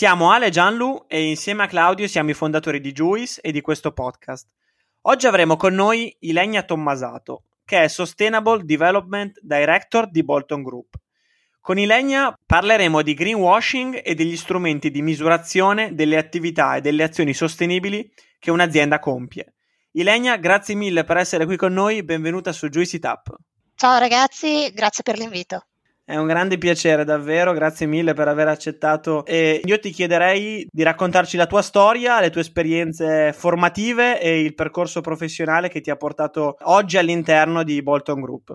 Siamo Ale Gianlu e insieme a Claudio siamo i fondatori di Juice e di questo podcast. Oggi avremo con noi Ilenia Tommasato, che è Sustainable Development Director di Bolton Group. Con Ilenia parleremo di greenwashing e degli strumenti di misurazione delle attività e delle azioni sostenibili che un'azienda compie. Ilenia, grazie mille per essere qui con noi, benvenuta su Juicy Tap. Ciao ragazzi, grazie per l'invito. È un grande piacere, davvero, grazie mille per aver accettato. E io ti chiederei di raccontarci la tua storia, le tue esperienze formative e il percorso professionale che ti ha portato oggi all'interno di Bolton Group.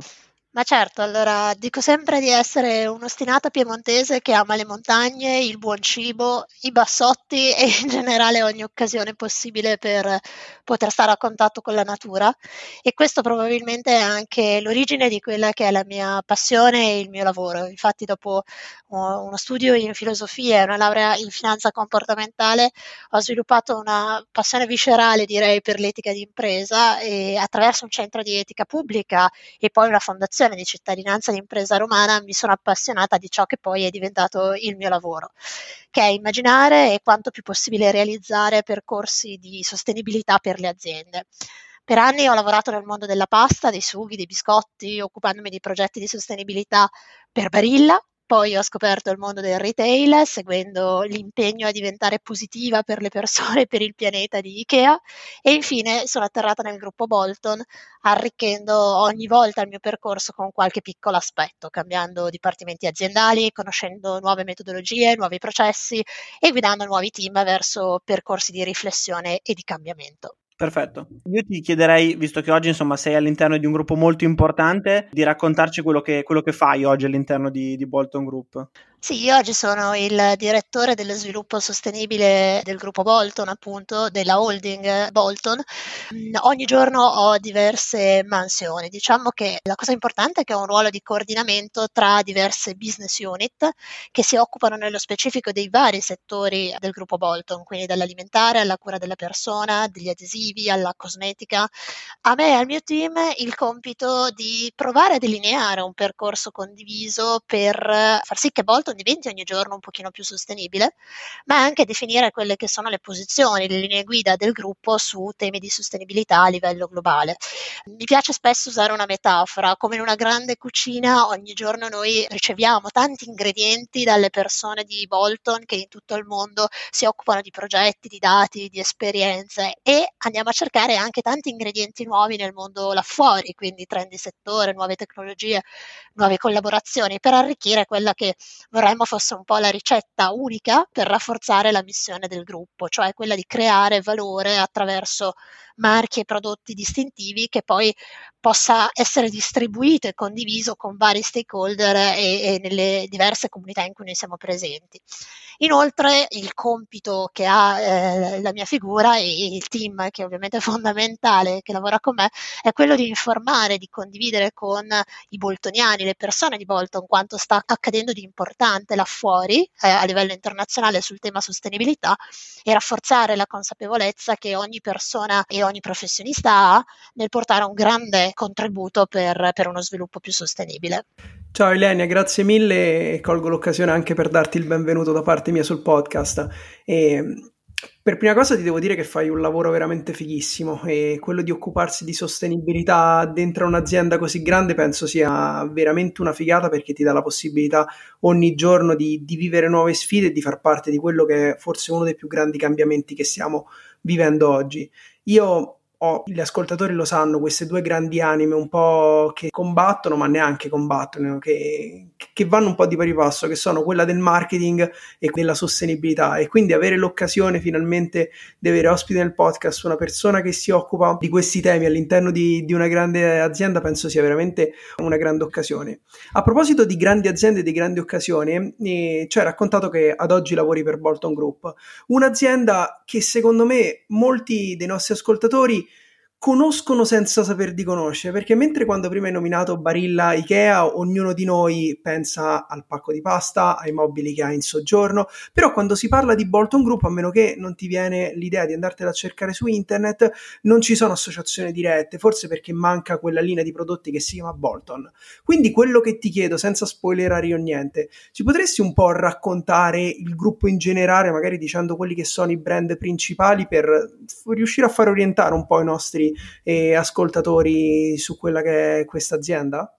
Ma certo, allora dico sempre di essere un'ostinata piemontese che ama le montagne, il buon cibo, i bassotti e in generale ogni occasione possibile per poter stare a contatto con la natura e questo probabilmente è anche l'origine di quella che è la mia passione e il mio lavoro. Infatti dopo uno studio in filosofia e una laurea in finanza comportamentale ho sviluppato una passione viscerale direi per l'etica di impresa e attraverso un centro di etica pubblica e poi una fondazione di cittadinanza di impresa romana mi sono appassionata di ciò che poi è diventato il mio lavoro, che è immaginare e quanto più possibile realizzare percorsi di sostenibilità per le aziende. Per anni ho lavorato nel mondo della pasta, dei sughi, dei biscotti, occupandomi di progetti di sostenibilità per Barilla, poi ho scoperto il mondo del retail, seguendo l'impegno a diventare positiva per le persone e per il pianeta di Ikea e infine sono atterrata nel gruppo Bolton, arricchendo ogni volta il mio percorso con qualche piccolo aspetto, cambiando dipartimenti aziendali, conoscendo nuove metodologie, nuovi processi e guidando nuovi team verso percorsi di riflessione e di cambiamento. Perfetto. Io ti chiederei, visto che oggi insomma sei all'interno di un gruppo molto importante, di raccontarci quello che, quello che fai oggi all'interno di, di Bolton Group. Sì, io oggi sono il direttore dello sviluppo sostenibile del gruppo Bolton, appunto, della holding Bolton. Mm, ogni giorno ho diverse mansioni. Diciamo che la cosa importante è che ho un ruolo di coordinamento tra diverse business unit che si occupano nello specifico dei vari settori del gruppo Bolton, quindi dall'alimentare alla cura della persona, degli adesivi alla cosmetica. A me e al mio team il compito di provare a delineare un percorso condiviso per far sì che Bolton diventi ogni giorno un pochino più sostenibile, ma anche definire quelle che sono le posizioni, le linee guida del gruppo su temi di sostenibilità a livello globale. Mi piace spesso usare una metafora, come in una grande cucina ogni giorno noi riceviamo tanti ingredienti dalle persone di Bolton che in tutto il mondo si occupano di progetti, di dati, di esperienze e andiamo a cercare anche tanti ingredienti nuovi nel mondo là fuori, quindi trend di settore, nuove tecnologie, nuove collaborazioni per arricchire quella che vorremmo fosse un po' la ricetta unica per rafforzare la missione del gruppo, cioè quella di creare valore attraverso marchi e prodotti distintivi che poi possa essere distribuito e condiviso con vari stakeholder e, e nelle diverse comunità in cui noi siamo presenti. Inoltre il compito che ha eh, la mia figura e il team, che ovviamente è fondamentale, che lavora con me, è quello di informare, di condividere con i boltoniani, le persone di Bolton, quanto sta accadendo di importante là fuori eh, a livello internazionale sul tema sostenibilità e rafforzare la consapevolezza che ogni persona e ogni professionista ha nel portare un grande contributo per, per uno sviluppo più sostenibile. Ciao Elenia, grazie mille e colgo l'occasione anche per darti il benvenuto da parte mia sul podcast. E per prima cosa ti devo dire che fai un lavoro veramente fighissimo e quello di occuparsi di sostenibilità dentro un'azienda così grande penso sia veramente una figata perché ti dà la possibilità ogni giorno di, di vivere nuove sfide e di far parte di quello che è forse uno dei più grandi cambiamenti che stiamo vivendo oggi. Io ho, gli ascoltatori lo sanno, queste due grandi anime un po' che combattono, ma neanche combattono, che, che vanno un po' di pari passo, che sono quella del marketing e della sostenibilità. E quindi avere l'occasione finalmente di avere ospite nel podcast una persona che si occupa di questi temi all'interno di, di una grande azienda penso sia veramente una grande occasione. A proposito di grandi aziende e di grandi occasioni, eh, ci hai raccontato che ad oggi lavori per Bolton Group, un'azienda che secondo me molti dei nostri ascoltatori conoscono senza saper di conoscere, perché mentre quando prima hai nominato Barilla Ikea, ognuno di noi pensa al pacco di pasta, ai mobili che ha in soggiorno, però quando si parla di Bolton Group, a meno che non ti viene l'idea di andartela a cercare su internet, non ci sono associazioni dirette, forse perché manca quella linea di prodotti che si chiama Bolton. Quindi quello che ti chiedo, senza spoilerare io niente, ci potresti un po' raccontare il gruppo in generale, magari dicendo quelli che sono i brand principali per riuscire a far orientare un po' i nostri e ascoltatori su quella che è questa azienda?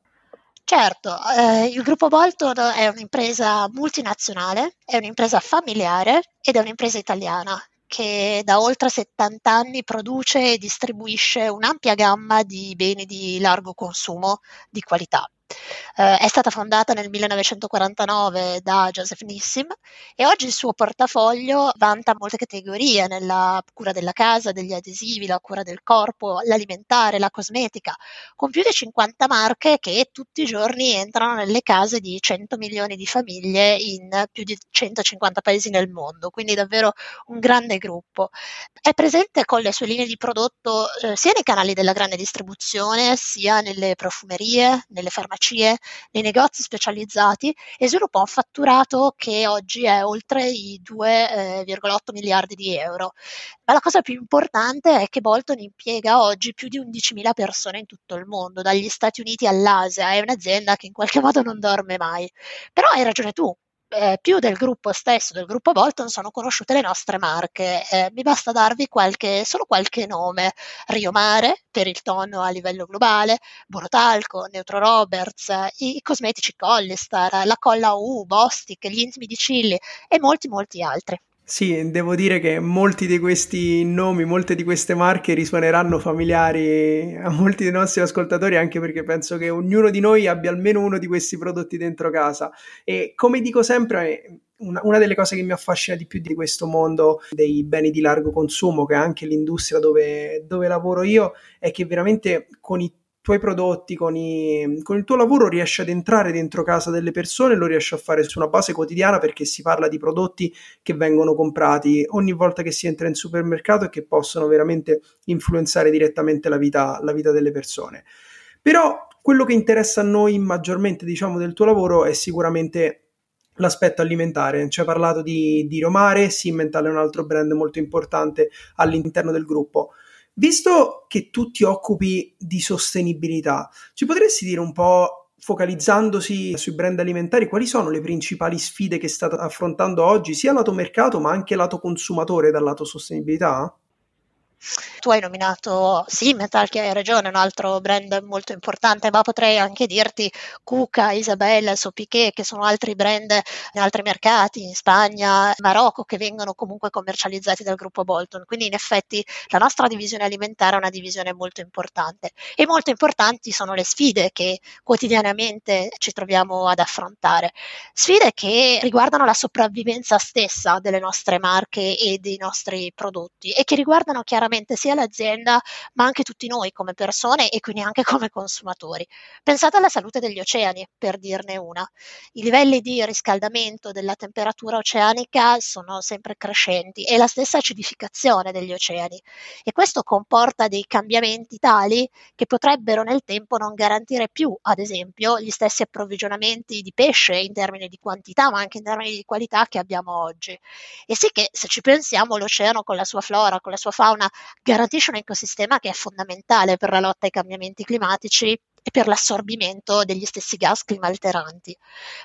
Certo, eh, il gruppo Bolton è un'impresa multinazionale, è un'impresa familiare ed è un'impresa italiana che da oltre 70 anni produce e distribuisce un'ampia gamma di beni di largo consumo di qualità. Eh, è stata fondata nel 1949 da Joseph Nissim e oggi il suo portafoglio vanta molte categorie nella cura della casa, degli adesivi, la cura del corpo, l'alimentare, la cosmetica, con più di 50 marche che tutti i giorni entrano nelle case di 100 milioni di famiglie in più di 150 paesi nel mondo, quindi davvero un grande gruppo. È presente con le sue linee di prodotto eh, sia nei canali della grande distribuzione, sia nelle profumerie, nelle farmacie farmacie, nei negozi specializzati e sviluppa un fatturato che oggi è oltre i 2,8 eh, miliardi di euro. Ma la cosa più importante è che Bolton impiega oggi più di 11.000 persone in tutto il mondo, dagli Stati Uniti all'Asia, è un'azienda che in qualche modo non dorme mai. Però hai ragione tu, eh, più del gruppo stesso, del gruppo Bolton, sono conosciute le nostre marche. Eh, mi basta darvi qualche, solo qualche nome. Rio Mare, per il tonno a livello globale, Borotalco, Neutro Roberts, i, i cosmetici Collistar, la Colla U, Bostic, gli intimi di Chilli e molti, molti altri. Sì, devo dire che molti di questi nomi, molte di queste marche risuoneranno familiari a molti dei nostri ascoltatori, anche perché penso che ognuno di noi abbia almeno uno di questi prodotti dentro casa. E come dico sempre, una, delle cose che mi affascina di più di questo mondo dei beni di largo consumo, che è anche l'industria dove, dove lavoro io, è che veramente con i tuoi prodotti, con, i, con, il tuo lavoro riesci ad entrare dentro casa delle persone, lo riesci a fare su una base quotidiana perché si parla di prodotti che vengono comprati ogni volta che si entra in supermercato e che possono veramente influenzare direttamente la vita, la vita delle persone. Però quello che interessa a noi maggiormente, diciamo, del tuo lavoro è sicuramente l'aspetto alimentare. Ci hai parlato di, di Romare, Simmental è un altro brand molto importante all'interno del gruppo. Visto che tu ti occupi di sostenibilità, ci potresti dire un po', focalizzandosi sui brand alimentari, quali sono le principali sfide che state affrontando oggi, sia lato mercato ma anche lato consumatore dal lato sostenibilità? Tu hai nominato Simmental, che hai ragione, un altro brand molto importante, ma potrei anche dirti Cuca, Isabella, Sopiché, che sono altri brand in altri mercati, in Spagna, Marocco, che vengono comunque commercializzati dal gruppo Bolton. Quindi in effetti la nostra divisione alimentare è una divisione molto importante. E molto importanti sono le sfide che quotidianamente ci troviamo ad affrontare. Sfide che riguardano la sopravvivenza stessa delle nostre marche e dei nostri prodotti e che riguardano chiaramente chiaramente sia l'azienda ma anche tutti noi come persone e quindi anche come consumatori. Pensate alla salute degli oceani, per dirne una. I livelli di riscaldamento della temperatura oceanica sono sempre crescenti e la stessa acidificazione degli oceani e questo comporta dei cambiamenti tali che potrebbero nel tempo non garantire più, ad esempio, gli stessi approvvigionamenti di pesce in termini di quantità ma anche in termini di qualità che abbiamo oggi. E sì che se ci pensiamo l'oceano con la sua flora, con la sua fauna garantisce un ecosistema che è fondamentale per la lotta ai cambiamenti climatici e per l'assorbimento degli stessi gas climalteranti.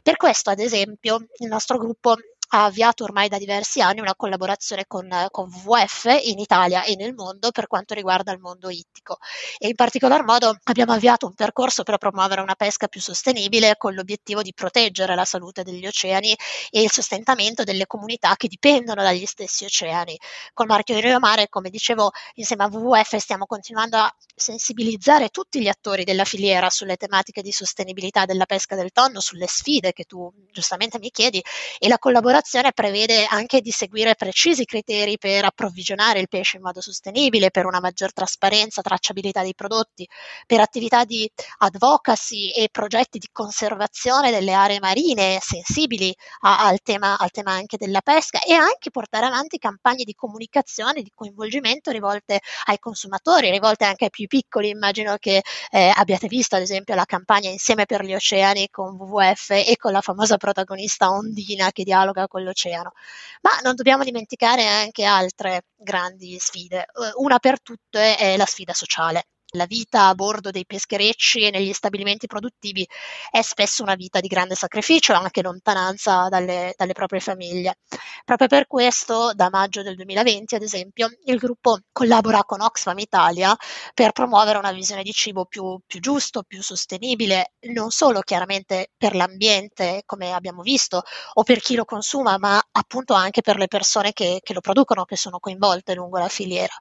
Per questo, ad esempio, il nostro gruppo ha avviato ormai da diversi anni una collaborazione con, con WWF in Italia e nel mondo per quanto riguarda il mondo ittico e in particolar modo abbiamo avviato un percorso per promuovere una pesca più sostenibile con l'obiettivo di proteggere la salute degli oceani e il sostentamento delle comunità che dipendono dagli stessi oceani. Col marchio di Rio Mare, come dicevo, insieme a WWF stiamo continuando a sensibilizzare tutti gli attori della filiera sulle tematiche di sostenibilità della pesca del tonno, sulle sfide che tu giustamente mi chiedi e la collaborazione prevede anche di seguire precisi criteri per approvvigionare il pesce in modo sostenibile, per una maggior trasparenza, tracciabilità dei prodotti, per attività di advocacy e progetti di conservazione delle aree marine sensibili a, al, tema, al tema anche della pesca e anche portare avanti campagne di comunicazione, di coinvolgimento rivolte ai consumatori, rivolte anche ai più piccoli. Immagino che eh, abbiate visto ad esempio la campagna Insieme per gli oceani con WWF e con la famosa protagonista Ondina che dialoga con l'oceano. Ma non dobbiamo dimenticare anche altre grandi sfide. Una per tutte è la sfida sociale. La vita a bordo dei pescherecci e negli stabilimenti produttivi è spesso una vita di grande sacrificio anche lontananza dalle, dalle, proprie famiglie. Proprio per questo, da maggio del 2020, ad esempio, il gruppo collabora con Oxfam Italia per promuovere una visione di cibo più, più giusto, più sostenibile, non solo chiaramente per l'ambiente, come abbiamo visto, o per chi lo consuma, ma appunto anche per le persone che, che lo producono, che sono coinvolte lungo la filiera.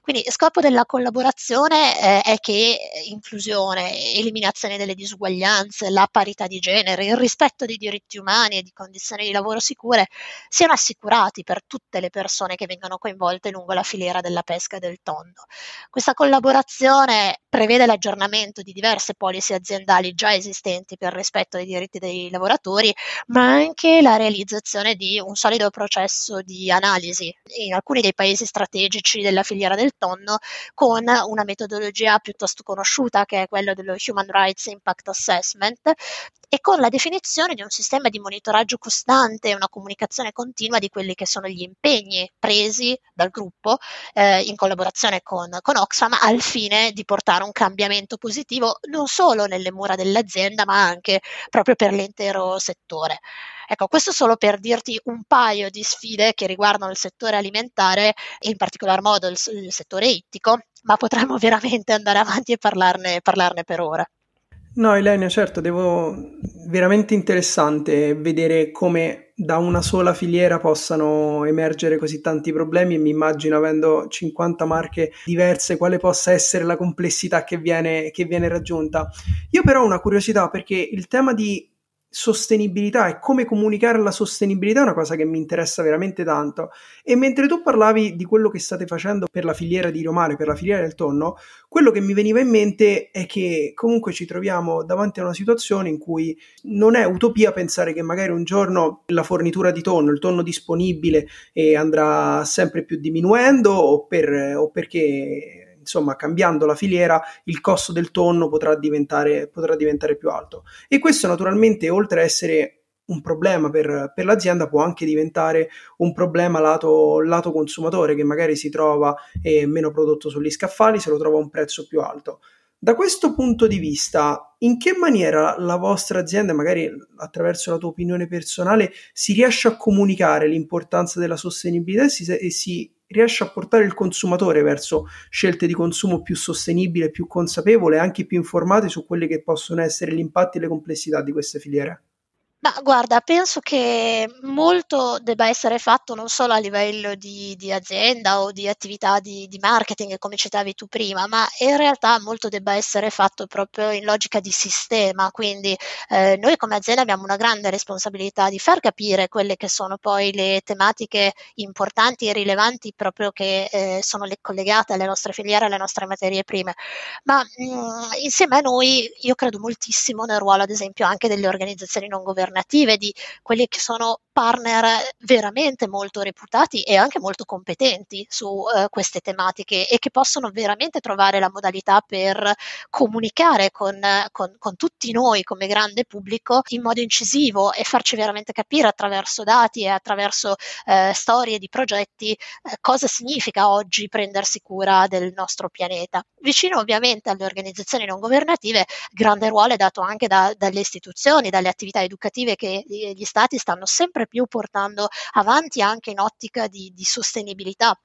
Quindi, scopo della collaborazione è è che inclusione, eliminazione delle disuguaglianze, la parità di genere, il rispetto dei diritti umani e di condizioni di lavoro sicure siano assicurati per tutte le persone che vengono coinvolte lungo la filiera della pesca e del tonno. Questa collaborazione prevede l'aggiornamento di diverse policy aziendali già esistenti per rispetto dei diritti dei lavoratori, ma anche la realizzazione di un solido processo di analisi in alcuni dei paesi strategici della filiera del tonno con una metodologia metodologia piuttosto conosciuta che è quello dello Human Rights Impact Assessment e con la definizione di un sistema di monitoraggio costante e una comunicazione continua di quelli che sono gli impegni presi dal gruppo eh, in collaborazione con, con Oxfam al fine di portare un cambiamento positivo non solo nelle mura dell'azienda ma anche proprio per l'intero settore. Ecco, questo solo per dirti un paio di sfide che riguardano il settore alimentare e in particolar modo il, il settore ittico, ma potremmo veramente andare avanti e parlarne, parlarne per ore. No, Elenia, certo, devo... veramente interessante vedere come da una sola filiera possano emergere così tanti problemi e mi immagino avendo 50 marche diverse quale possa essere la complessità che viene, che viene raggiunta. Io però ho una curiosità perché il tema di sostenibilità e come comunicare la sostenibilità è una cosa che mi interessa veramente tanto. E mentre tu parlavi di quello che state facendo per la filiera di Romare, per la filiera del tonno, quello che mi veniva in mente è che comunque ci troviamo davanti a una situazione in cui non è utopia pensare che magari un giorno la fornitura di tonno, il tonno disponibile eh, andrà sempre più diminuendo o, per, o perché insomma, cambiando la filiera, il costo del tonno potrà diventare, potrà diventare più alto. E questo naturalmente, oltre a essere un problema per, per, l'azienda può anche diventare un problema lato, lato consumatore che magari si trova eh, meno prodotto sugli scaffali se lo trova a un prezzo più alto. Da questo punto di vista, in che maniera la vostra azienda, magari attraverso la tua opinione personale, si riesce a comunicare l'importanza della sostenibilità e si, e si riesce a portare il consumatore verso scelte di consumo più sostenibile, più consapevole e anche più informate su quelli che possono essere gli impatti e le complessità di queste filiere? Ma guarda, penso che molto debba essere fatto non solo a livello di, di azienda o di attività di, di, marketing, come citavi tu prima, ma in realtà molto debba essere fatto proprio in logica di sistema. Quindi eh, noi come azienda abbiamo una grande responsabilità di far capire quelle che sono poi le tematiche importanti e rilevanti proprio che eh, sono le, collegate alle nostre filiere, alle nostre materie prime. Ma mh, mm, insieme a noi io credo moltissimo nel ruolo, ad esempio, anche delle organizzazioni non governative alternative di quelli che sono partner veramente molto reputati e anche molto competenti su uh, queste tematiche e che possono veramente trovare la modalità per comunicare con, con, con, tutti noi come grande pubblico in modo incisivo e farci veramente capire attraverso dati e attraverso uh, storie di progetti uh, cosa significa oggi prendersi cura del nostro pianeta. Vicino ovviamente alle organizzazioni non governative, grande ruolo è dato anche da, dalle istituzioni, dalle attività educative che gli stati stanno sempre più portando avanti anche in ottica di, di sostenibilità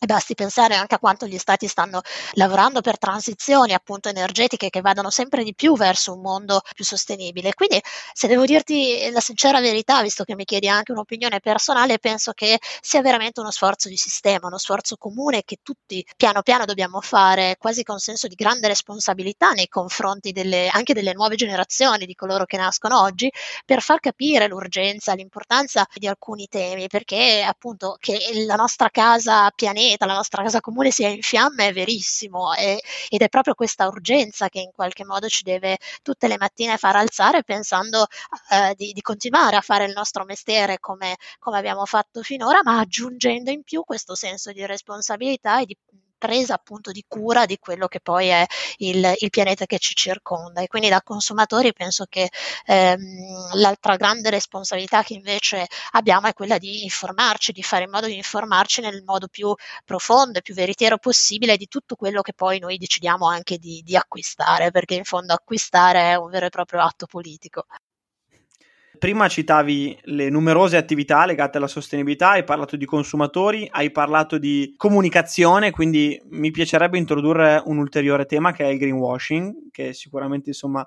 e basti pensare anche a quanto gli stati stanno lavorando per transizioni appunto energetiche che vadano sempre di più verso un mondo più sostenibile. Quindi, se devo dirti la sincera verità, visto che mi chiedi anche un'opinione personale, penso che sia veramente uno sforzo di sistema, uno sforzo comune che tutti piano piano dobbiamo fare, quasi con senso di grande responsabilità nei confronti delle, anche delle nuove generazioni, di coloro che nascono oggi, per far capire l'urgenza, l'importanza di alcuni temi, perché appunto che la nostra casa pianeta pianeta, la nostra casa comune sia in fiamme è verissimo e, ed è proprio questa urgenza che in qualche modo ci deve tutte le mattine far alzare pensando eh, di, di, continuare a fare il nostro mestiere come, come abbiamo fatto finora, ma aggiungendo in più questo senso di responsabilità e di presa appunto di cura di quello che poi è il, il pianeta che ci circonda e quindi da consumatori penso che ehm, l'altra grande responsabilità che invece abbiamo è quella di informarci, di fare in modo di informarci nel modo più profondo e più veritiero possibile di tutto quello che poi noi decidiamo anche di, di acquistare, perché in fondo acquistare è un vero e proprio atto politico. Prima citavi le numerose attività legate alla sostenibilità, hai parlato di consumatori, hai parlato di comunicazione, quindi mi piacerebbe introdurre un ulteriore tema che è il greenwashing, che sicuramente insomma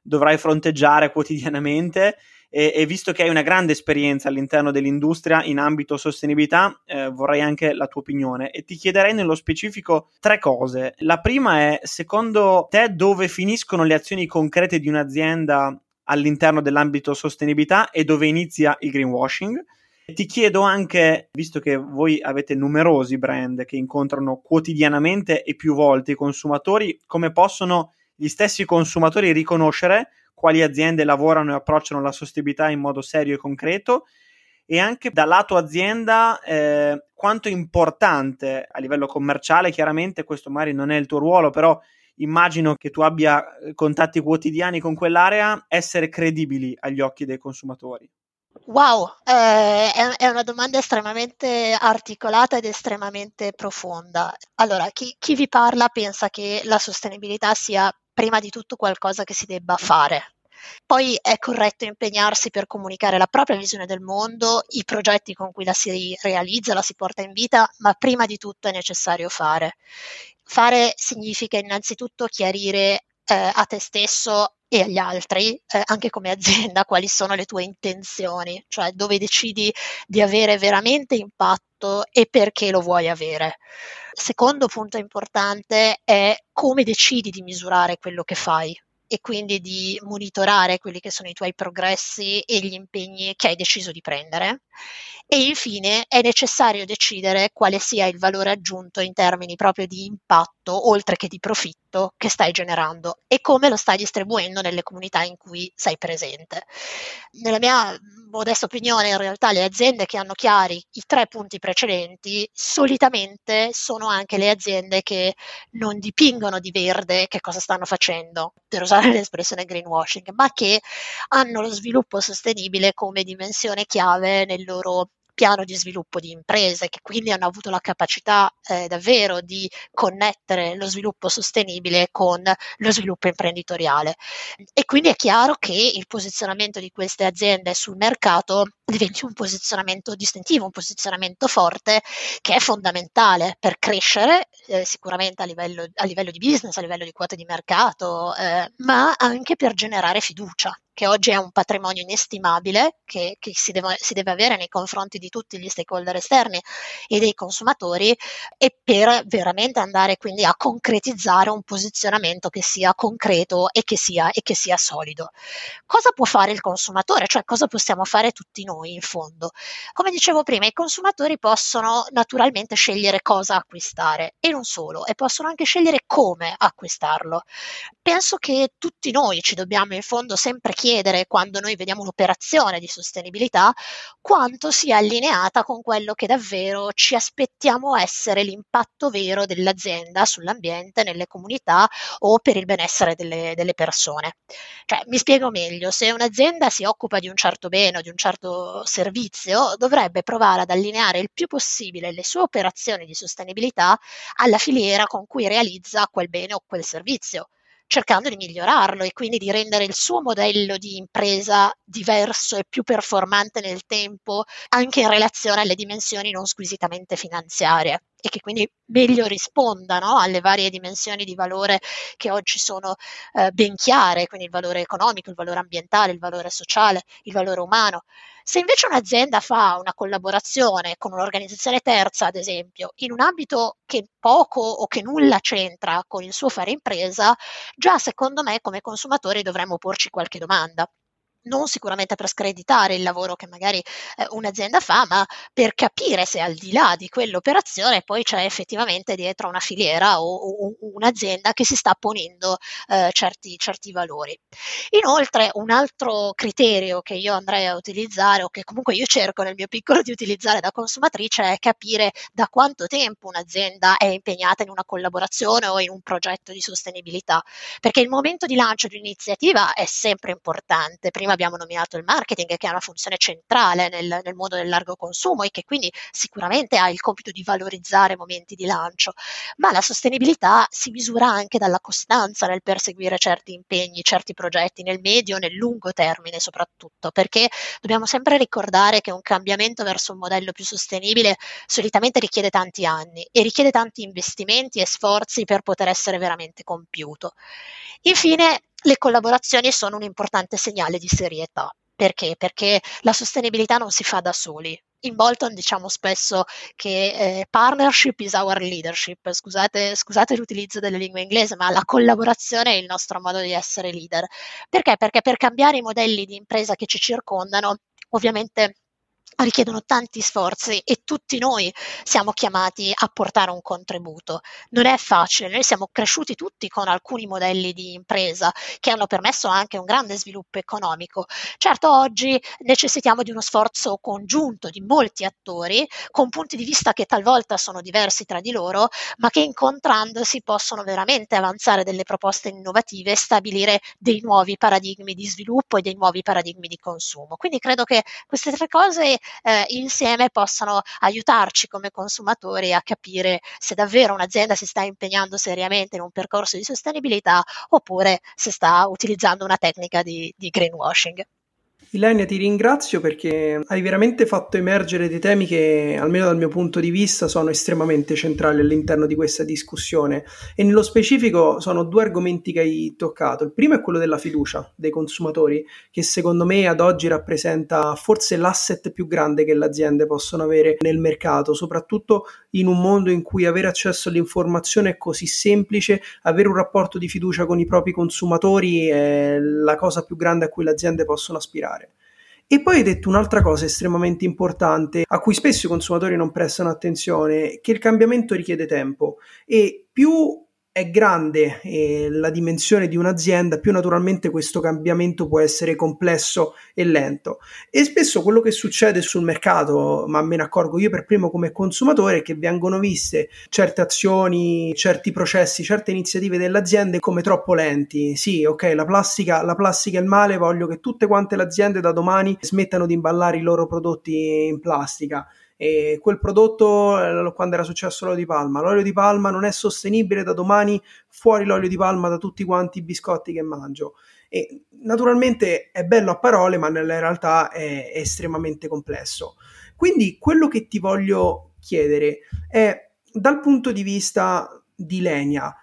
dovrai fronteggiare quotidianamente e, e visto che hai una grande esperienza all'interno dell'industria in ambito sostenibilità, eh, vorrei anche la tua opinione e ti chiederei nello specifico tre cose. La prima è, secondo te, dove finiscono le azioni concrete di un'azienda all'interno dell'ambito sostenibilità e dove inizia il greenwashing. Ti chiedo anche, visto che voi avete numerosi brand che incontrano quotidianamente e più volte i consumatori, come possono gli stessi consumatori riconoscere quali aziende lavorano e approcciano la sostenibilità in modo serio e concreto e anche dal lato azienda eh, quanto è importante a livello commerciale, chiaramente questo magari non è il tuo ruolo, però immagino che tu abbia eh, contatti quotidiani con quell'area, essere credibili agli occhi dei consumatori? Wow, eh, è, una domanda estremamente articolata ed estremamente profonda. Allora, chi, chi vi parla pensa che la sostenibilità sia prima di tutto qualcosa che si debba fare, poi è corretto impegnarsi per comunicare la propria visione del mondo, i progetti con cui la si realizza, la si porta in vita, ma prima di tutto è necessario fare. Fare significa innanzitutto chiarire eh, a te stesso e agli altri, eh, anche come azienda, quali sono le tue intenzioni, cioè dove decidi di avere veramente impatto e perché lo vuoi avere. Secondo punto importante è come decidi di misurare quello che fai e quindi di monitorare quelli che sono i tuoi progressi e gli impegni che hai deciso di prendere. E infine è necessario decidere quale sia il valore aggiunto in termini proprio di impatto, oltre che di profitto, che stai generando e come lo stai distribuendo nelle comunità in cui sei presente. Nella mia modesta opinione, in realtà le aziende che hanno chiari i tre punti precedenti solitamente sono anche le aziende che non dipingono di verde che cosa stanno facendo, per usare l'espressione greenwashing, ma che hanno lo sviluppo sostenibile come dimensione chiave nel loro piano di sviluppo di imprese che quindi hanno avuto la capacità eh, davvero di connettere lo sviluppo sostenibile con lo sviluppo imprenditoriale. E quindi è chiaro che il posizionamento di queste aziende sul mercato diventi un posizionamento distintivo, un posizionamento forte che è fondamentale per crescere eh, sicuramente a livello, a livello, di business, a livello di quote di mercato, eh, ma anche per generare fiducia che oggi è un patrimonio inestimabile che, che si, deve, si, deve, avere nei confronti di tutti gli stakeholder esterni e dei consumatori e per veramente andare quindi a concretizzare un posizionamento che sia concreto e che sia, e che sia solido. Cosa può fare il consumatore? Cioè cosa possiamo fare tutti noi in fondo? Come dicevo prima, i consumatori possono naturalmente scegliere cosa acquistare e non solo, e possono anche scegliere come acquistarlo. Penso che tutti noi ci dobbiamo in fondo sempre chiedere quando noi vediamo un'operazione di sostenibilità quanto sia allineata con quello che davvero ci aspettiamo essere l'impatto vero dell'azienda sull'ambiente, nelle comunità o per il benessere delle, delle persone. Cioè, mi spiego meglio, se un'azienda si occupa di un certo bene o di un certo servizio, dovrebbe provare ad allineare il più possibile le sue operazioni di sostenibilità alla filiera con cui realizza quel bene o quel servizio cercando di migliorarlo e quindi di rendere il suo modello di impresa diverso e più performante nel tempo anche in relazione alle dimensioni non squisitamente finanziarie e che quindi meglio risponda no, alle varie dimensioni di valore che oggi sono eh, ben chiare, quindi il valore economico, il valore ambientale, il valore sociale, il valore umano. Se invece un'azienda fa una collaborazione con un'organizzazione terza, ad esempio, in un ambito che poco o che nulla c'entra con il suo fare impresa, già secondo me come consumatori dovremmo porci qualche domanda non sicuramente per screditare il lavoro che magari eh, un'azienda fa, ma per capire se al di là di quell'operazione poi c'è effettivamente dietro una filiera o, o un'azienda che si sta ponendo eh, certi, certi valori. Inoltre un altro criterio che io andrei a utilizzare o che comunque io cerco nel mio piccolo di utilizzare da consumatrice è capire da quanto tempo un'azienda è impegnata in una collaborazione o in un progetto di sostenibilità, perché il momento di lancio di un'iniziativa è sempre importante. Prima abbiamo nominato il marketing che ha una funzione centrale nel, nel mondo del largo consumo e che quindi sicuramente ha il compito di valorizzare momenti di lancio, ma la sostenibilità si misura anche dalla costanza nel perseguire certi impegni, certi progetti nel medio, nel lungo termine soprattutto, perché dobbiamo sempre ricordare che un cambiamento verso un modello più sostenibile solitamente richiede tanti anni e richiede tanti investimenti e sforzi per poter essere veramente compiuto. Infine, le collaborazioni sono un importante segnale di serietà. Perché? Perché la sostenibilità non si fa da soli. In Bolton diciamo spesso che eh, partnership is our leadership, scusate, scusate l'utilizzo della lingua inglese, ma la collaborazione è il nostro modo di essere leader. Perché? Perché per cambiare i modelli di impresa che ci circondano, ovviamente richiedono tanti sforzi e tutti noi siamo chiamati a portare un contributo. Non è facile, noi siamo cresciuti tutti con alcuni modelli di impresa che hanno permesso anche un grande sviluppo economico. Certo, oggi necessitiamo di uno sforzo congiunto di molti attori con punti di vista che talvolta sono diversi tra di loro, ma che incontrandosi possono veramente avanzare delle proposte innovative e stabilire dei nuovi paradigmi di sviluppo e dei nuovi paradigmi di consumo. Quindi credo che queste tre cose eh, insieme possano aiutarci come consumatori a capire se davvero un'azienda si sta impegnando seriamente in un percorso di sostenibilità oppure se sta utilizzando una tecnica di, di greenwashing. Ilenia, ti ringrazio perché hai veramente fatto emergere dei temi che, almeno dal mio punto di vista, sono estremamente centrali all'interno di questa discussione e nello specifico sono due argomenti che hai toccato. Il primo è quello della fiducia dei consumatori, che secondo me ad oggi rappresenta forse l'asset più grande che le aziende possono avere nel mercato, soprattutto in un mondo in cui avere accesso all'informazione è così semplice, avere un rapporto di fiducia con i propri consumatori è la cosa più grande a cui le aziende possono aspirare. E poi hai detto un'altra cosa estremamente importante, a cui spesso i consumatori non prestano attenzione, che il cambiamento richiede tempo. E più è grande eh, la dimensione di un'azienda, più naturalmente questo cambiamento può essere complesso e lento. E spesso quello che succede sul mercato, ma me ne accorgo io per primo come consumatore, è che vengono viste certe azioni, certi processi, certe iniziative delle aziende come troppo lenti. Sì, ok, la plastica, la plastica è il male, voglio che tutte quante le aziende da domani smettano di imballare i loro prodotti in plastica e quel prodotto eh, quando era successo l'olio di palma. L'olio di palma non è sostenibile da domani fuori l'olio di palma da tutti quanti i biscotti che mangio. E naturalmente è bello a parole ma nella realtà è, estremamente complesso. Quindi quello che ti voglio chiedere è dal punto di vista di Lenia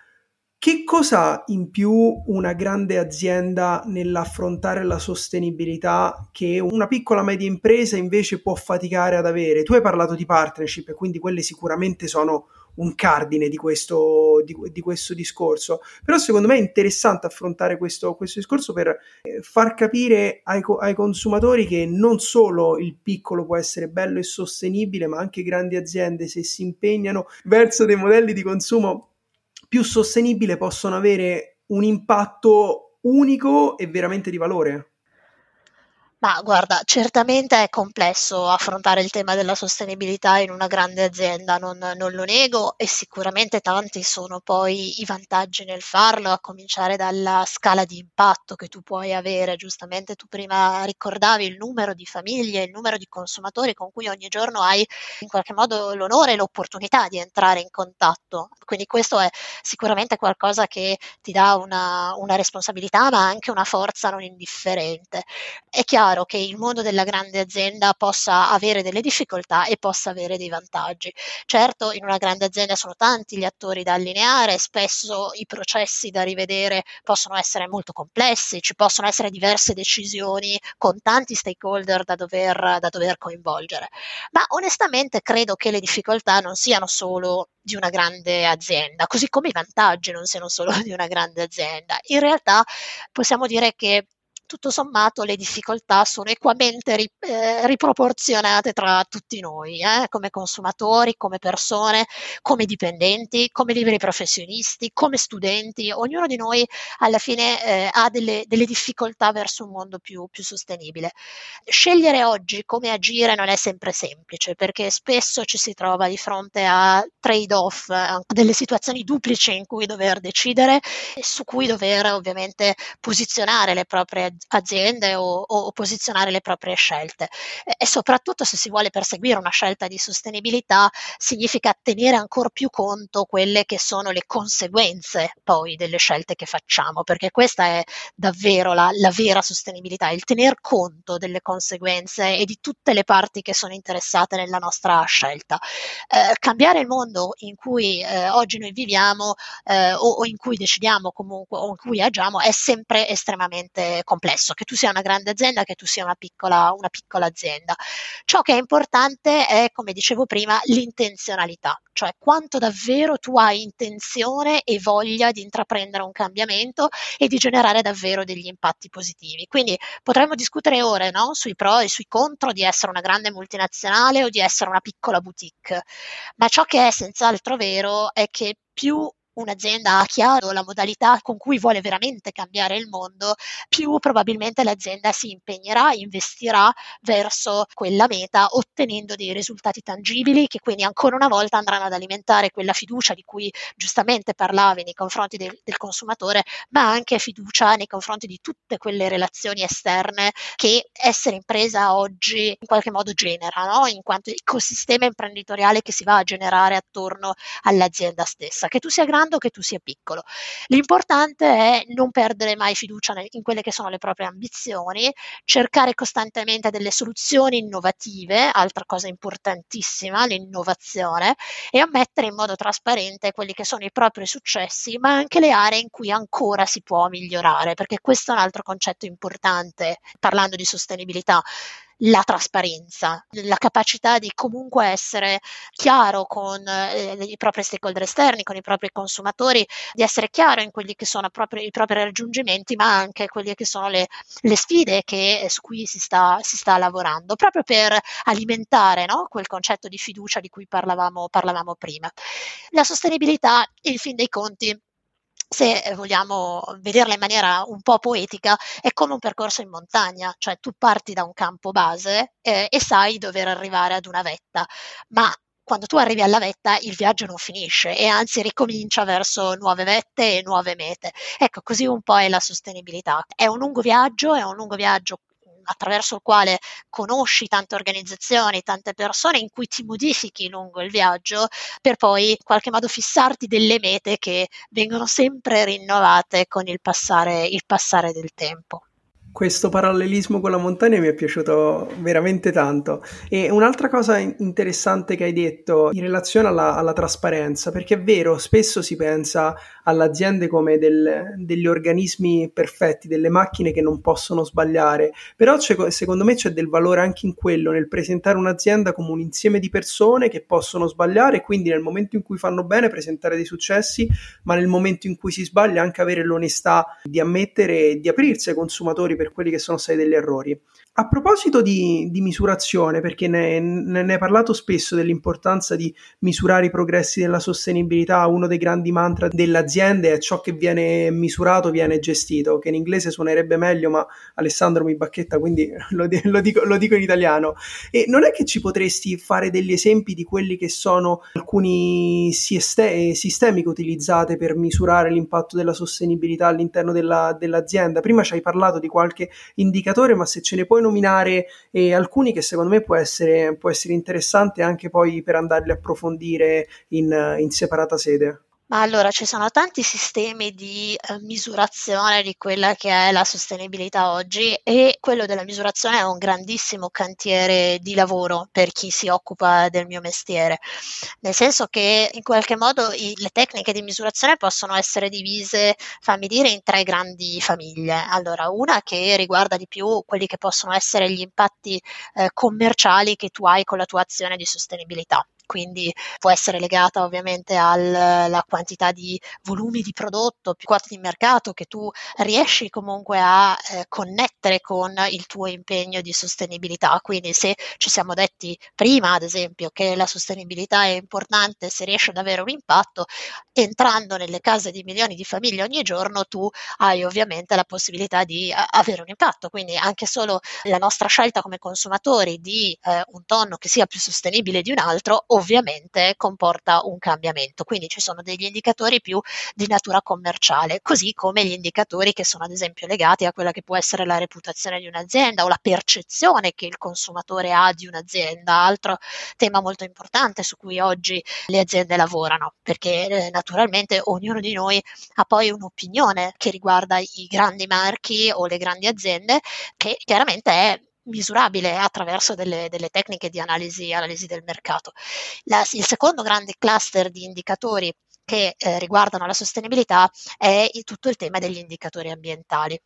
che cosa in più una grande azienda nell'affrontare la sostenibilità che una piccola media impresa invece può faticare ad avere? Tu hai parlato di partnership e quindi quelle sicuramente sono un cardine di questo, di, di questo discorso, però secondo me è interessante affrontare questo, questo discorso per eh, far capire ai, ai consumatori che non solo il piccolo può essere bello e sostenibile, ma anche grandi aziende se si impegnano verso dei modelli di consumo più sostenibile possono avere un impatto unico e veramente di valore? Ma guarda, certamente è complesso affrontare il tema della sostenibilità in una grande azienda, non, non, lo nego e sicuramente tanti sono poi i vantaggi nel farlo, a cominciare dalla scala di impatto che tu puoi avere. Giustamente tu prima ricordavi il numero di famiglie, il numero di consumatori con cui ogni giorno hai in qualche modo l'onore e l'opportunità di entrare in contatto. Quindi questo è sicuramente qualcosa che ti dà una, una responsabilità ma anche una forza non indifferente. È chiaro chiaro che il mondo della grande azienda possa avere delle difficoltà e possa avere dei vantaggi. Certo, in una grande azienda sono tanti gli attori da allineare, spesso i processi da rivedere possono essere molto complessi, ci possono essere diverse decisioni con tanti stakeholder da dover, da dover coinvolgere. Ma onestamente credo che le difficoltà non siano solo di una grande azienda, così come i vantaggi non siano solo di una grande azienda. In realtà possiamo dire che tutto sommato le difficoltà sono equamente ri, eh, riproporzionate tra tutti noi, eh, come consumatori, come persone, come dipendenti, come liberi professionisti, come studenti. Ognuno di noi alla fine eh, ha delle, delle, difficoltà verso un mondo più, più sostenibile. Scegliere oggi come agire non è sempre semplice perché spesso ci si trova di fronte a trade-off, a delle situazioni duplici in cui dover decidere e su cui dover ovviamente posizionare le proprie aziende o, o posizionare le proprie scelte. E, e, soprattutto se si vuole perseguire una scelta di sostenibilità significa tenere ancora più conto quelle che sono le conseguenze poi delle scelte che facciamo, perché questa è davvero la, la vera sostenibilità, il tener conto delle conseguenze e di tutte le parti che sono interessate nella nostra scelta. Eh, cambiare il mondo in cui eh, oggi noi viviamo eh, o, o in cui decidiamo comunque o in cui agiamo è sempre estremamente complesso complesso, che tu sia una grande azienda, che tu sia una piccola, una piccola azienda. Ciò che è importante è, come dicevo prima, l'intenzionalità, cioè quanto davvero tu hai intenzione e voglia di intraprendere un cambiamento e di generare davvero degli impatti positivi. Quindi potremmo discutere ore no? sui pro e sui contro di essere una grande multinazionale o di essere una piccola boutique, ma ciò che è senz'altro vero è che più un'azienda ha chiaro la modalità con cui vuole veramente cambiare il mondo, più probabilmente l'azienda si impegnerà, investirà verso quella meta, ottenendo dei risultati tangibili che quindi ancora una volta andranno ad alimentare quella fiducia di cui giustamente parlavi nei confronti del, del consumatore, ma anche fiducia nei confronti di tutte quelle relazioni esterne che essere impresa oggi in qualche modo genera, no? in quanto ecosistema imprenditoriale che si va a generare attorno all'azienda stessa. Che tu sia grande grande o che tu sia piccolo. L'importante è non perdere mai fiducia in quelle che sono le proprie ambizioni, cercare costantemente delle soluzioni innovative, altra cosa importantissima, l'innovazione, e ammettere in modo trasparente quelli che sono i propri successi, ma anche le aree in cui ancora si può migliorare, perché questo è un altro concetto importante parlando di sostenibilità la trasparenza, la capacità di comunque essere chiaro con eh, i propri stakeholder esterni, con i propri consumatori, di essere chiaro in quelli che sono proprio i propri raggiungimenti, ma anche quelle che sono le, le sfide che, su cui si sta, si sta, lavorando, proprio per alimentare no, quel concetto di fiducia di cui parlavamo, parlavamo prima. La sostenibilità, in fin dei conti, se vogliamo vederla in maniera un po' poetica, è come un percorso in montagna, cioè tu parti da un campo base eh, e sai dover arrivare ad una vetta, ma quando tu arrivi alla vetta il viaggio non finisce e anzi ricomincia verso nuove vette e nuove mete. Ecco, così un po' è la sostenibilità. È un lungo viaggio, è un lungo viaggio attraverso il quale conosci tante organizzazioni, tante persone, in cui ti modifichi lungo il viaggio per poi in qualche modo fissarti delle mete che vengono sempre rinnovate con il passare, il passare del tempo. Questo parallelismo con la montagna mi è piaciuto veramente tanto. E un'altra cosa interessante che hai detto in relazione alla, alla trasparenza, perché è vero, spesso si pensa alle aziende come del, degli organismi perfetti, delle macchine che non possono sbagliare, però secondo me c'è del valore anche in quello, nel presentare un'azienda come un insieme di persone che possono sbagliare e quindi nel momento in cui fanno bene presentare dei successi, ma nel momento in cui si sbaglia anche avere l'onestà di ammettere e di aprirsi ai consumatori per per quelli che sono stati degli errori. A proposito di, di misurazione, perché ne, ne, ne hai parlato spesso dell'importanza di misurare i progressi della sostenibilità, uno dei grandi mantra delle aziende è ciò che viene misurato viene gestito, che in inglese suonerebbe meglio, ma Alessandro mi bacchetta, quindi lo, lo, dico, lo dico in italiano. E non è che ci potresti fare degli esempi di quelli che sono alcuni sistemi che utilizzate per misurare l'impatto della sostenibilità all'interno della, dell'azienda? Prima ci hai parlato di qualche indicatore, ma se ce ne puoi nominare eh, alcuni che secondo me può essere, può essere interessante anche poi per andarli a approfondire in, in separata sede. Ma allora ci sono tanti sistemi di eh, misurazione di quella che è la sostenibilità oggi e quello della misurazione è un grandissimo cantiere di lavoro per chi si occupa del mio mestiere, nel senso che in qualche modo i, le tecniche di misurazione possono essere divise, fammi dire, in tre grandi famiglie. Allora, una che riguarda di più quelli che possono essere gli impatti eh, commerciali che tu hai con la tua azione di sostenibilità quindi può essere legata ovviamente alla quantità di volumi di prodotto, più quote di mercato che tu riesci comunque a eh, connettere con il tuo impegno di sostenibilità. Quindi se ci siamo detti prima, ad esempio, che la sostenibilità è importante se riesce ad avere un impatto, entrando nelle case di milioni di famiglie ogni giorno, tu hai ovviamente la possibilità di a- avere un impatto. Quindi anche solo la nostra scelta come consumatori di eh, un tonno che sia più sostenibile di un altro, ovviamente comporta un cambiamento. Quindi ci sono degli indicatori più di natura commerciale, così come gli indicatori che sono ad esempio legati a quella che può essere la reputazione di un'azienda o la percezione che il consumatore ha di un'azienda, altro tema molto importante su cui oggi le aziende lavorano, perché eh, naturalmente ognuno di noi ha poi un'opinione che riguarda i grandi marchi o le grandi aziende che chiaramente è misurabile attraverso delle, delle tecniche di analisi, analisi, del mercato. La, il secondo grande cluster di indicatori che eh, riguardano la sostenibilità è il, tutto il tema degli indicatori ambientali.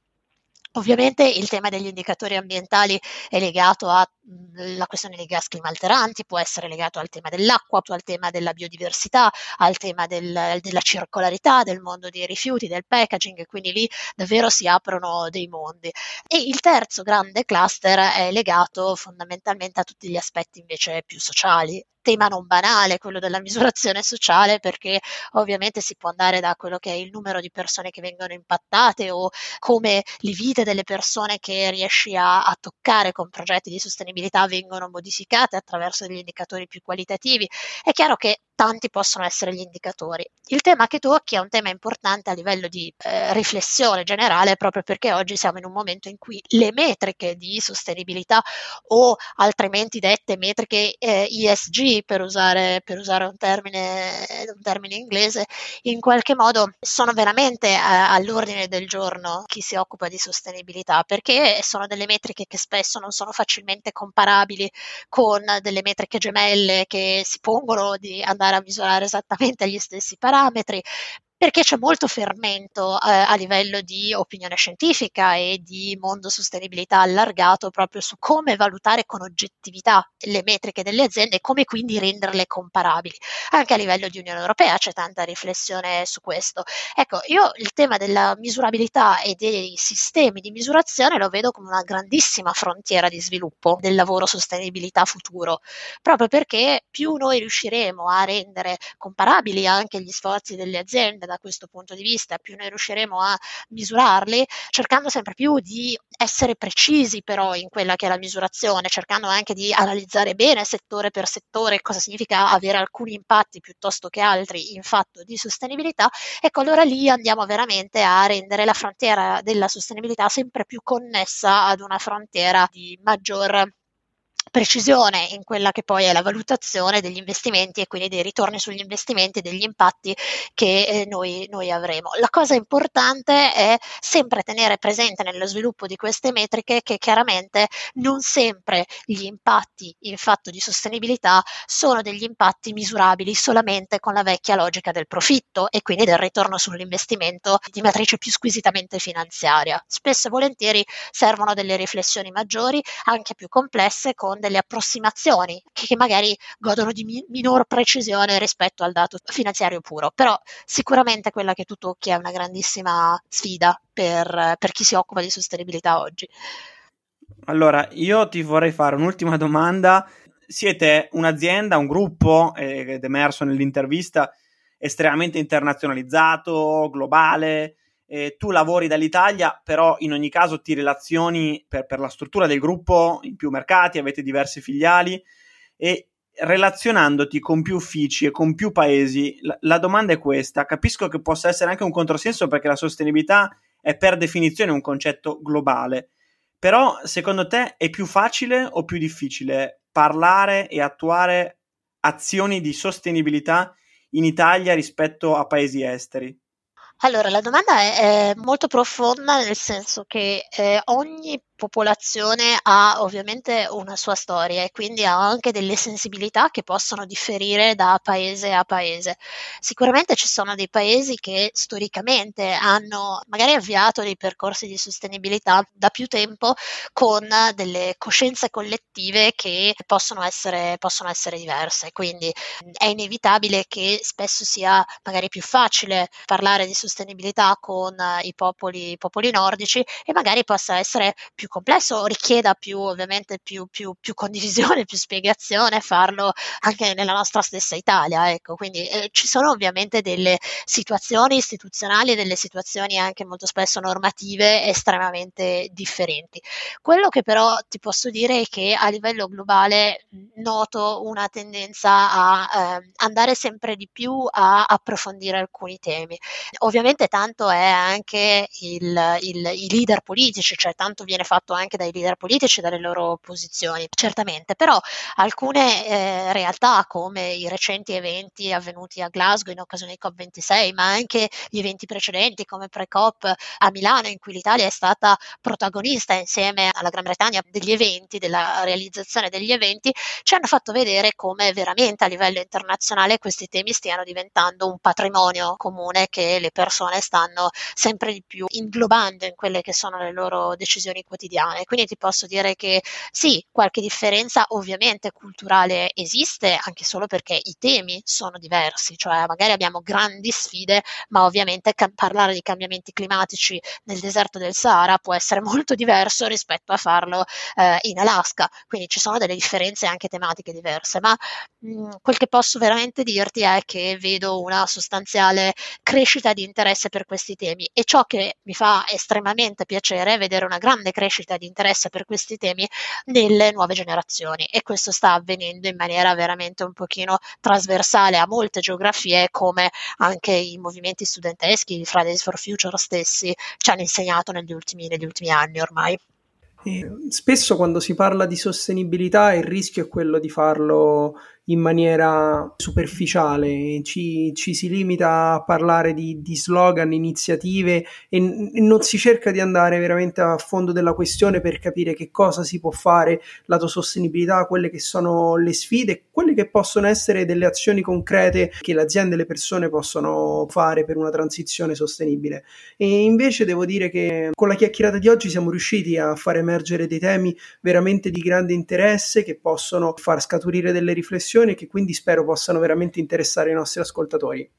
Ovviamente il tema degli indicatori ambientali è legato alla mhmm, questione dei gas climalteranti, può essere legato al tema dell'acqua, al tema della biodiversità, al tema del, della circolarità, del mondo dei rifiuti, del packaging, quindi lì davvero si aprono dei mondi. E il terzo grande cluster è legato fondamentalmente a tutti gli aspetti invece più sociali tema non banale, quello della misurazione sociale, perché ovviamente si può andare da quello che è il numero di persone che vengono impattate o come le vite delle persone che riesci a, a toccare con progetti di sostenibilità vengono modificate attraverso degli indicatori più qualitativi. È chiaro che tanti possono essere gli indicatori. Il tema che tocchi è un tema importante a livello di eh, riflessione generale proprio perché oggi siamo in un momento in cui le metriche di sostenibilità o altrimenti dette metriche eh, ESG per usare, per usare un, termine, un, termine, inglese in qualche modo sono veramente eh, all'ordine del giorno chi si occupa di sostenibilità perché sono delle metriche che spesso non sono facilmente comparabili con delle metriche gemelle che si pongono di andare andare a misurare esattamente gli stessi parametri, perché c'è molto fermento eh, a livello di opinione scientifica e di mondo sostenibilità allargato proprio su come valutare con oggettività le metriche delle aziende e come quindi renderle comparabili. Anche a livello di Unione Europea c'è tanta riflessione su questo. Ecco, io il tema della misurabilità e dei sistemi di misurazione lo vedo come una grandissima frontiera di sviluppo del lavoro sostenibilità futuro, proprio perché più noi riusciremo a rendere comparabili anche gli sforzi delle aziende da questo punto di vista, più noi riusciremo a misurarli, cercando sempre più di essere precisi però in quella che è la misurazione, cercando anche di analizzare bene settore per settore cosa significa avere alcuni impatti piuttosto che altri in fatto di sostenibilità, ecco allora lì andiamo veramente a rendere la frontiera della sostenibilità sempre più connessa ad una frontiera di maggior precisione in quella che poi è la valutazione degli investimenti e quindi dei ritorni sugli investimenti e degli impatti che eh, noi, noi, avremo. La cosa importante è sempre tenere presente nello sviluppo di queste metriche che chiaramente non sempre gli impatti in fatto di sostenibilità sono degli impatti misurabili solamente con la vecchia logica del profitto e quindi del ritorno sull'investimento di matrice più squisitamente finanziaria. Spesso e volentieri servono delle riflessioni maggiori, anche più complesse, con delle approssimazioni che, magari godono di mi- minor precisione rispetto al dato finanziario puro, però sicuramente quella che tu tocchi è una grandissima sfida per, per chi si occupa di sostenibilità oggi. Allora, io ti vorrei fare un'ultima domanda. Siete un'azienda, un gruppo, ed è emerso nell'intervista, estremamente internazionalizzato, globale. Eh, tu lavori dall'Italia, però in ogni caso ti relazioni per, per, la struttura del gruppo in più mercati, avete diverse filiali e relazionandoti con più uffici e con più paesi, la, la domanda è questa. Capisco che possa essere anche un controsenso perché la sostenibilità è per definizione un concetto globale però secondo te è più facile o più difficile parlare e attuare azioni di sostenibilità in Italia rispetto a paesi esteri? Allora, la domanda è, è molto profonda nel senso che eh, ogni popolazione ha ovviamente una sua storia e quindi ha anche delle sensibilità che possono differire da paese a paese. Sicuramente ci sono dei paesi che storicamente hanno magari avviato dei percorsi di sostenibilità da più tempo con delle coscienze collettive che possono essere, possono essere diverse. Quindi è inevitabile che spesso sia magari più facile parlare di sostenibilità con i popoli, i popoli nordici e magari possa essere più complesso richieda più ovviamente più, più, più, condivisione, più spiegazione, farlo anche nella nostra stessa Italia. Ecco. Quindi eh, ci sono ovviamente delle situazioni istituzionali e delle situazioni anche molto spesso normative estremamente differenti. Quello che però ti posso dire è che a livello globale noto una tendenza a eh, andare sempre di più a approfondire alcuni temi. Ovviamente tanto è anche il, il, i leader politici, cioè tanto viene fatto fatto anche dai leader politici e dalle loro posizioni, certamente, però alcune eh, realtà come i recenti eventi avvenuti a Glasgow in occasione di COP26, ma anche gli eventi precedenti come pre-COP a Milano in cui l'Italia è stata protagonista insieme alla Gran Bretagna degli eventi, della realizzazione degli eventi, ci hanno fatto vedere come veramente a livello internazionale questi temi stiano diventando un patrimonio comune che le persone stanno sempre di più inglobando in quelle che sono le loro decisioni quotidiane quotidiane. Quindi ti posso dire che sì, qualche differenza ovviamente culturale esiste, anche solo perché i temi sono diversi, cioè magari abbiamo grandi sfide, ma ovviamente ca- parlare di cambiamenti climatici nel deserto del Sahara può essere molto diverso rispetto a farlo eh, in Alaska. Quindi ci sono delle differenze anche tematiche diverse, ma mh, mm, quel che posso veramente dirti è che vedo una sostanziale crescita di interesse per questi temi e ciò che mi fa estremamente piacere è vedere una grande crescita crescita di interesse per questi temi nelle nuove generazioni e questo sta avvenendo in maniera veramente un pochino trasversale a molte geografie come anche i movimenti studenteschi, i Fridays for Future stessi ci hanno insegnato negli ultimi, negli ultimi anni ormai. E spesso quando si parla di sostenibilità il rischio è quello di farlo in maniera superficiale, ci, ci si limita a parlare di, di slogan, iniziative e, n- non si cerca di andare veramente a fondo della questione per capire che cosa si può fare lato sostenibilità, quelle che sono le sfide, quelle che possono essere delle azioni concrete che le aziende e le persone possono fare per una transizione sostenibile. E invece devo dire che con la chiacchierata di oggi siamo riusciti a far emergere dei temi veramente di grande interesse che possono far scaturire delle riflessioni e che quindi spero possano veramente interessare i nostri ascoltatori.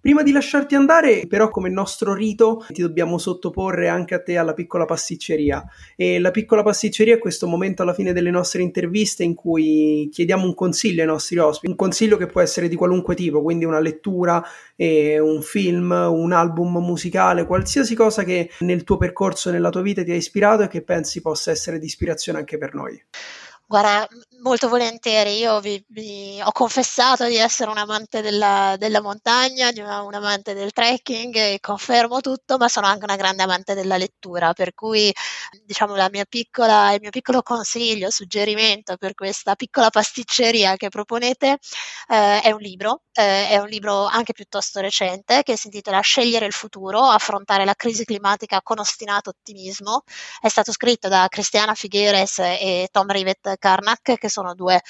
Prima di lasciarti andare, però, come nostro rito, ti dobbiamo sottoporre anche a te alla piccola pasticceria. E la piccola pasticceria è questo momento alla fine delle nostre interviste in cui chiediamo un consiglio ai nostri ospiti, un consiglio che può essere di qualunque tipo, quindi una lettura, eh, un film, un album musicale, qualsiasi cosa che nel tuo percorso, nella tua vita ti ha ispirato e che pensi possa essere di ispirazione anche per noi. Guarda, molto volentieri, io vi, vi ho confessato di essere un amante della, della montagna, una, un amante del trekking e confermo tutto, ma sono anche una grande amante della lettura, per cui diciamo piccola, il mio piccolo consiglio, suggerimento per questa piccola pasticceria che proponete eh, è un libro, eh, è un libro anche piuttosto recente che si intitola Scegliere il futuro, affrontare la crisi climatica con ostinato ottimismo, è stato scritto da Cristiana Figueres e Tom Rivet Karnak, che sono due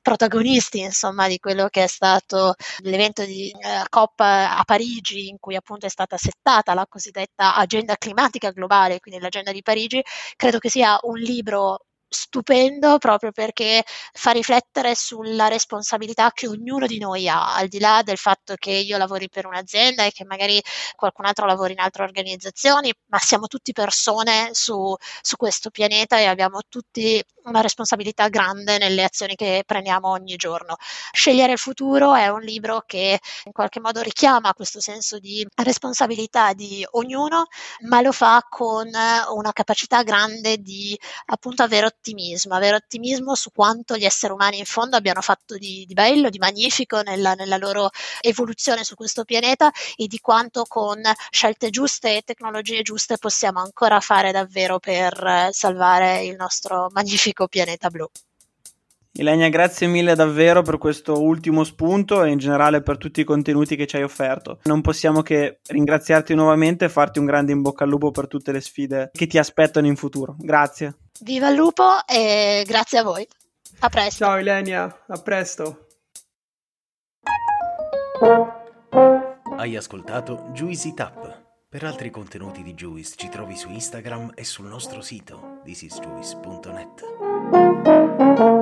protagonisti insomma di quello che è stato l'evento di eh, COP a Parigi in cui appunto è stata settata la cosiddetta agenda climatica globale, quindi l'agenda di Parigi, credo che sia un libro stupendo proprio perché fa riflettere sulla responsabilità che ognuno di noi ha, al di là del fatto che io lavori per un'azienda e che magari qualcun altro lavori in altre organizzazioni, ma siamo tutti persone su, su questo pianeta e abbiamo tutti una responsabilità grande nelle azioni che prendiamo ogni giorno. Scegliere il futuro è un libro che in qualche modo richiama questo senso di responsabilità di ognuno, ma lo fa con una capacità grande di appunto avere ottimismo, avere ottimismo su quanto gli esseri umani in fondo abbiano fatto di, di bello, di magnifico nella, nella loro evoluzione su questo pianeta e di quanto con scelte giuste e tecnologie giuste possiamo ancora fare davvero per salvare il nostro magnifico pianeta blu. Ilenia, grazie mille davvero per questo ultimo spunto e in generale per tutti i contenuti che ci hai offerto. Non possiamo che ringraziarti nuovamente e farti un grande in bocca al lupo per tutte le sfide che ti aspettano in futuro. Grazie. Viva il lupo e grazie a voi. A presto. Ciao Ilenia, a presto. Hai ascoltato Juicy Tap. Per altri contenuti di Juice ci trovi su Instagram e sul nostro sito thisisjuice.net.